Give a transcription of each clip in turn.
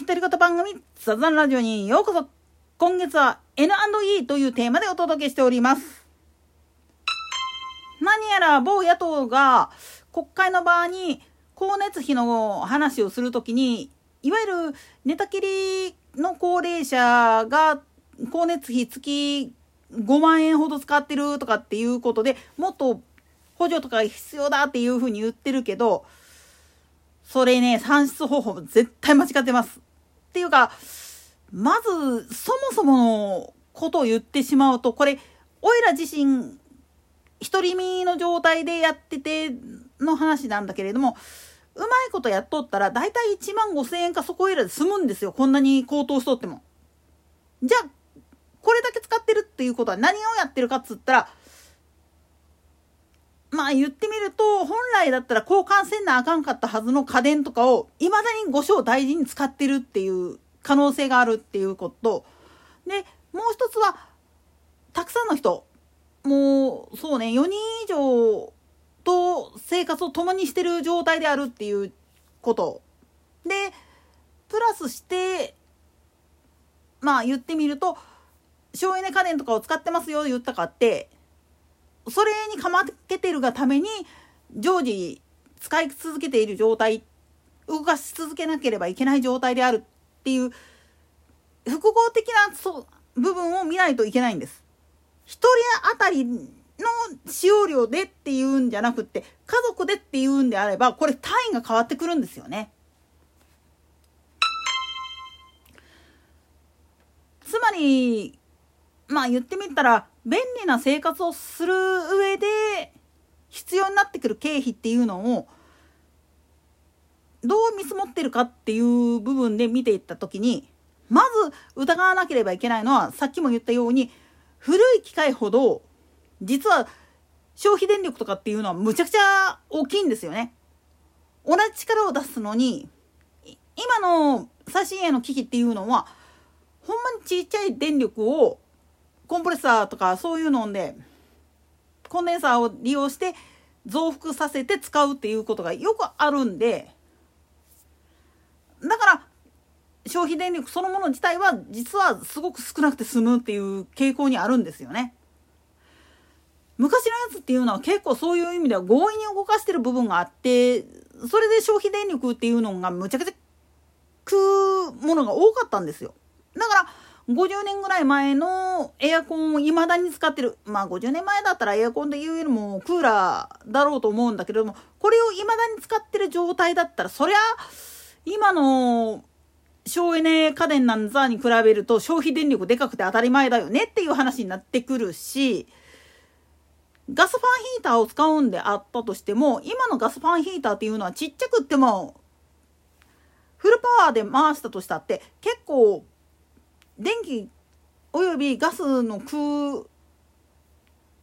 独り言番組、ザザンラジオにようこそ。今月は N&E というテーマでお届けしております。何やら某野党が国会の場に光熱費の話をするときに、いわゆる寝たきりの高齢者が光熱費月5万円ほど使ってるとかっていうことでもっと補助とか必要だっていうふうに言ってるけど、それね、算出方法絶対間違ってます。ていうか、まず、そもそものことを言ってしまうと、これ、おいら自身、独り身の状態でやってての話なんだけれども、うまいことやっとったら、だいたい1万5千円かそこいらで済むんですよ。こんなに高騰しとっても。じゃあ、これだけ使ってるっていうことは何をやってるかっつったら、まあ言ってみると、本来だったら交換せんなあかんかったはずの家電とかを、未だに5章大事に使ってるっていう可能性があるっていうこと。で、もう一つは、たくさんの人、もう、そうね、4人以上と生活を共にしてる状態であるっていうこと。で、プラスして、まあ言ってみると、省エネ家電とかを使ってますよ言ったかって、それにかまけてるがために常時使い続けている状態動かし続けなければいけない状態であるっていう複合的なそ部分を見ないといけないんです。一人当たりの使用量でっていうんじゃなくて家族でっていうんであればこれ単位が変わってくるんですよね。つまりまあ言ってみたら便利な生活をする上で必要になってくる経費っていうのをどう見積もってるかっていう部分で見ていった時にまず疑わなければいけないのはさっきも言ったように古い機械ほど実は消費電力とかっていうのはむちゃくちゃ大きいんですよね。同じ力を出すのに今の最新鋭の機器っていうのはほんまにちっちゃい電力をコンプレッサーとかそういうのでコンデンサーを利用して増幅させて使うっていうことがよくあるんでだから消費電力そのもの自体は実はすごく少なくて済むっていう傾向にあるんですよね。昔のやつっていうのは結構そういう意味では強引に動かしてる部分があってそれで消費電力っていうのがむちゃくちゃ食うものが多かったんですよ。50年ぐらい前のエアコンを未だに使ってる。まあ50年前だったらエアコンで言うよりもクーラーだろうと思うんだけれども、これを未だに使ってる状態だったら、そりゃ、今の省エネ家電なんざに比べると消費電力でかくて当たり前だよねっていう話になってくるし、ガスファンヒーターを使うんであったとしても、今のガスファンヒーターっていうのはちっちゃくっても、フルパワーで回したとしたって結構電気およびガスの食う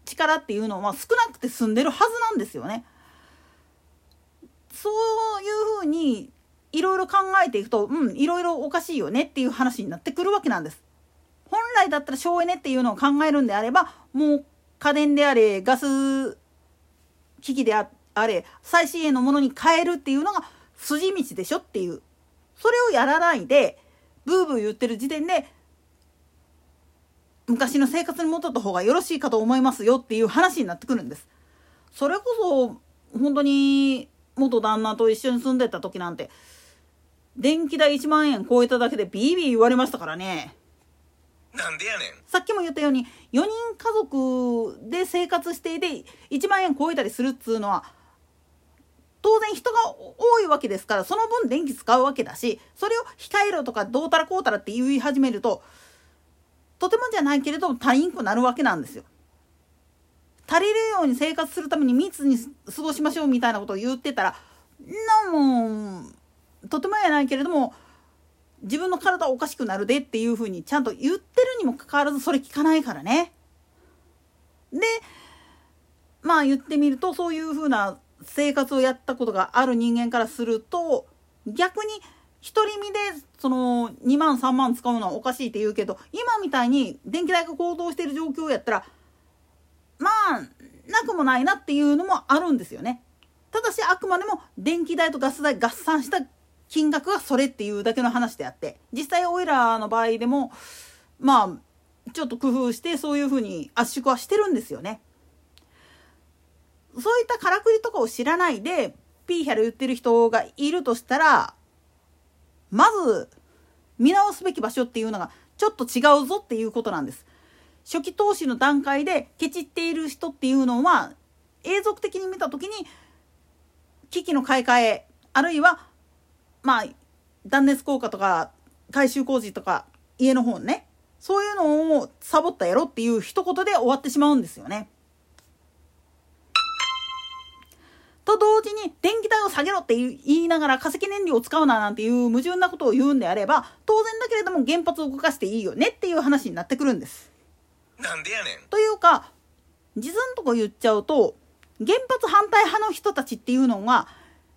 力っていうのは少なくて済んでるはずなんですよね。そういうふうにいろいろ考えていくとうんいろいろおかしいよねっていう話になってくるわけなんです。本来だったら省エネっていうのを考えるんであればもう家電であれガス機器であれ最新鋭のものに変えるっていうのが筋道でしょっていうそれをやらないでブーブー言ってる時点で昔の生活に戻った方がよろしいかと思いますよっていう話になってくるんです。それこそ本当に元旦那と一緒に住んでた時なんて電気代1万円超えただけでビービー言われましたからね。なんでやねんさっきも言ったように4人家族で生活していて1万円超えたりするっつうのは当然人が多いわけですからその分電気使うわけだしそれを控えろとかどうたらこうたらって言い始めるととてもじゃないけれども足りんくなるわけなんですよ。足りるように生活するために密に過ごしましょうみたいなことを言ってたらなもとてもやないけれども自分の体おかしくなるでっていうふうにちゃんと言ってるにもかかわらずそれ聞かないからね。でまあ言ってみるとそういうふうな生活をやったことがある人間からすると逆に独り身でその2万3万使うのはおかしいって言うけど今みたいに電気代が高騰してる状況やったらまあなくもないなっていうのもあるんですよね。ただしあくまでも電気代とガス代合算した金額がそれっていうだけの話であって実際オイラーの場合でもまあちょっと工夫してそういうふうに圧縮はしてるんですよね。そういったからくりとかを知らないでピーヒャル言ってる人がいるとしたらまず見直すべき場所っていうのがちょっと違うぞっていうことなんです。初期投資の段階でケチっている人っていうのは永続的に見た時に機器の買い替えあるいはまあ断熱効果とか改修工事とか家の方ねそういうのをサボったやろっていう一言で終わってしまうんですよね。と同時に電気代を下げろって言いながら化石燃料を使うななんていう矛盾なことを言うんであれば当然だけれども原発を動かしていいよねっていう話になってくるんです。なんでやねん。というか実のとこ言っちゃうと原発反対派の人たちっていうのが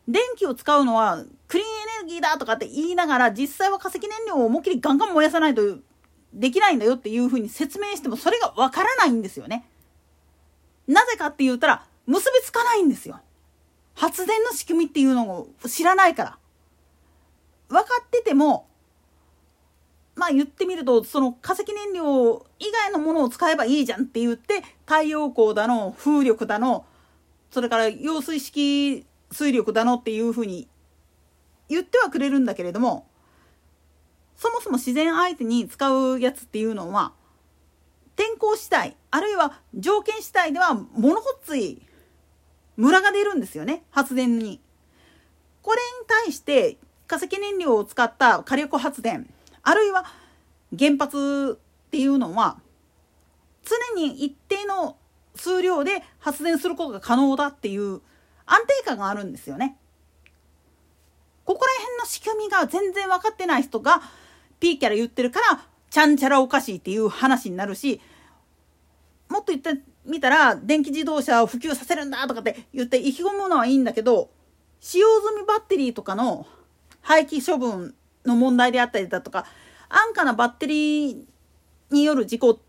電気を使うのはクリーンエネルギーだとかって言いながら実際は化石燃料を思いっきりガンガン燃やさないとできないんだよっていうふうに説明してもそれがわからないんですよね。なぜかって言ったら結びつかないんですよ。発電の仕組みっていうのを知らないから。分かってても、まあ言ってみると、その化石燃料以外のものを使えばいいじゃんって言って、太陽光だの、風力だの、それから揚水式水力だのっていうふうに言ってはくれるんだけれども、そもそも自然相手に使うやつっていうのは、天候次第、あるいは条件次第ではものほっついムラが出るんですよね発電に。これに対して化石燃料を使った火力発電あるいは原発っていうのは常に一定の数量で発電することが可能だっていう安定感があるんですよね。ここら辺の仕組みが全然分かってない人がピーキャラ言ってるからちゃんちゃらおかしいっていう話になるしもっと言って見たら電気自動車を普及させるんだとかって言って意気込むのはいいんだけど使用済みバッテリーとかの廃棄処分の問題であったりだとか安価なバッテリーによる事故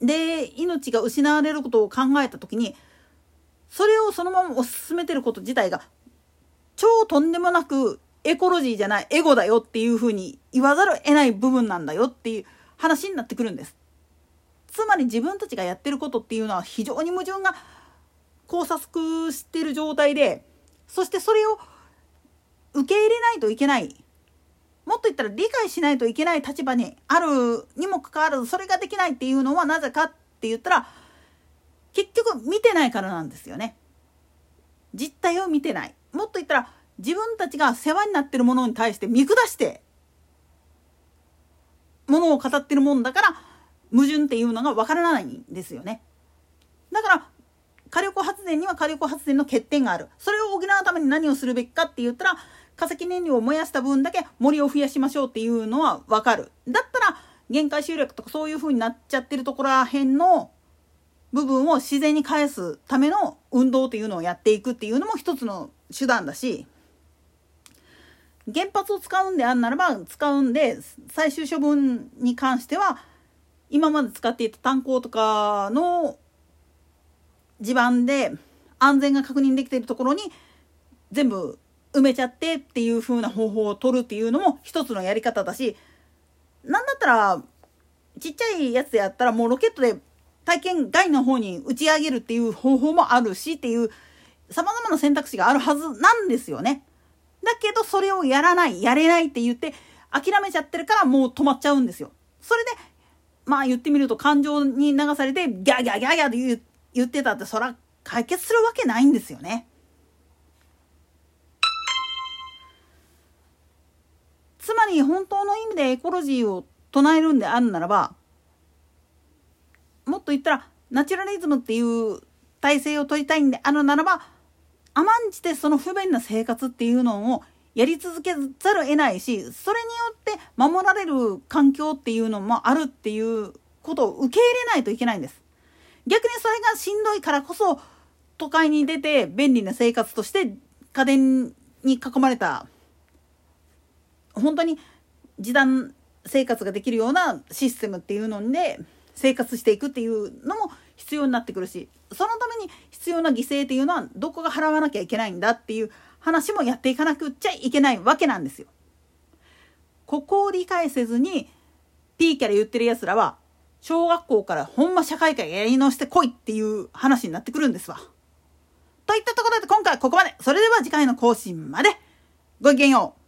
で命が失われることを考えた時にそれをそのまま推し進めてること自体が超とんでもなくエコロジーじゃないエゴだよっていうふうに言わざるを得ない部分なんだよっていう話になってくるんです。つまり自分たちがやってることっていうのは非常に矛盾が交錯してる状態でそしてそれを受け入れないといけないもっと言ったら理解しないといけない立場にあるにもかかわらずそれができないっていうのはなぜかって言ったら結局見てないからなんですよね。実態を見てない。もっと言ったら自分たちが世話になってるものに対して見下してものを語ってるもんだから矛盾っていうのがわからないんですよね。だから火力発電には火力発電の欠点がある。それを補うために何をするべきかって言ったら化石燃料を燃やした分だけ森を増やしましょうっていうのはわかる。だったら限界集落とかそういう風になっちゃってるところら辺の部分を自然に返すための運動っていうのをやっていくっていうのも一つの手段だし原発を使うんであんならば使うんで最終処分に関しては今まで使っていた炭鉱とかの地盤で安全が確認できているところに全部埋めちゃってっていう風な方法を取るっていうのも一つのやり方だし何だったらちっちゃいやつやったらもうロケットで体験外の方に打ち上げるっていう方法もあるしっていう様々な選択肢があるはずなんですよね。だけどそれをやらないやれないって言って諦めちゃってるからもう止まっちゃうんですよ。それでまあ言ってみると感情に流されてギャギャギャギャって言ってたってそら解決するわけないんですよね。つまり本当の意味でエコロジーを唱えるんであるならばもっと言ったらナチュラリズムっていう体制を取りたいんであるならば甘んじてその不便な生活っていうのをやり続けざるを得ないしそれによって守られる環境っていうのもあるっていうことを受け入れないといけないんです。逆にそれがしんどいからこそ都会に出て便利な生活として家電に囲まれた本当に時短生活ができるようなシステムっていうので生活していくっていうのも必要になってくるしそのために必要な犠牲っていうのはどこが払わなきゃいけないんだっていう話もやっていかなくっちゃいけないわけなんですよ。ここを理解せずに P キャラ言ってる奴らは小学校からほんま社会科やり直してこいっていう話になってくるんですわ。といったところで今回はここまで。それでは次回の更新まで。ごきげんよう。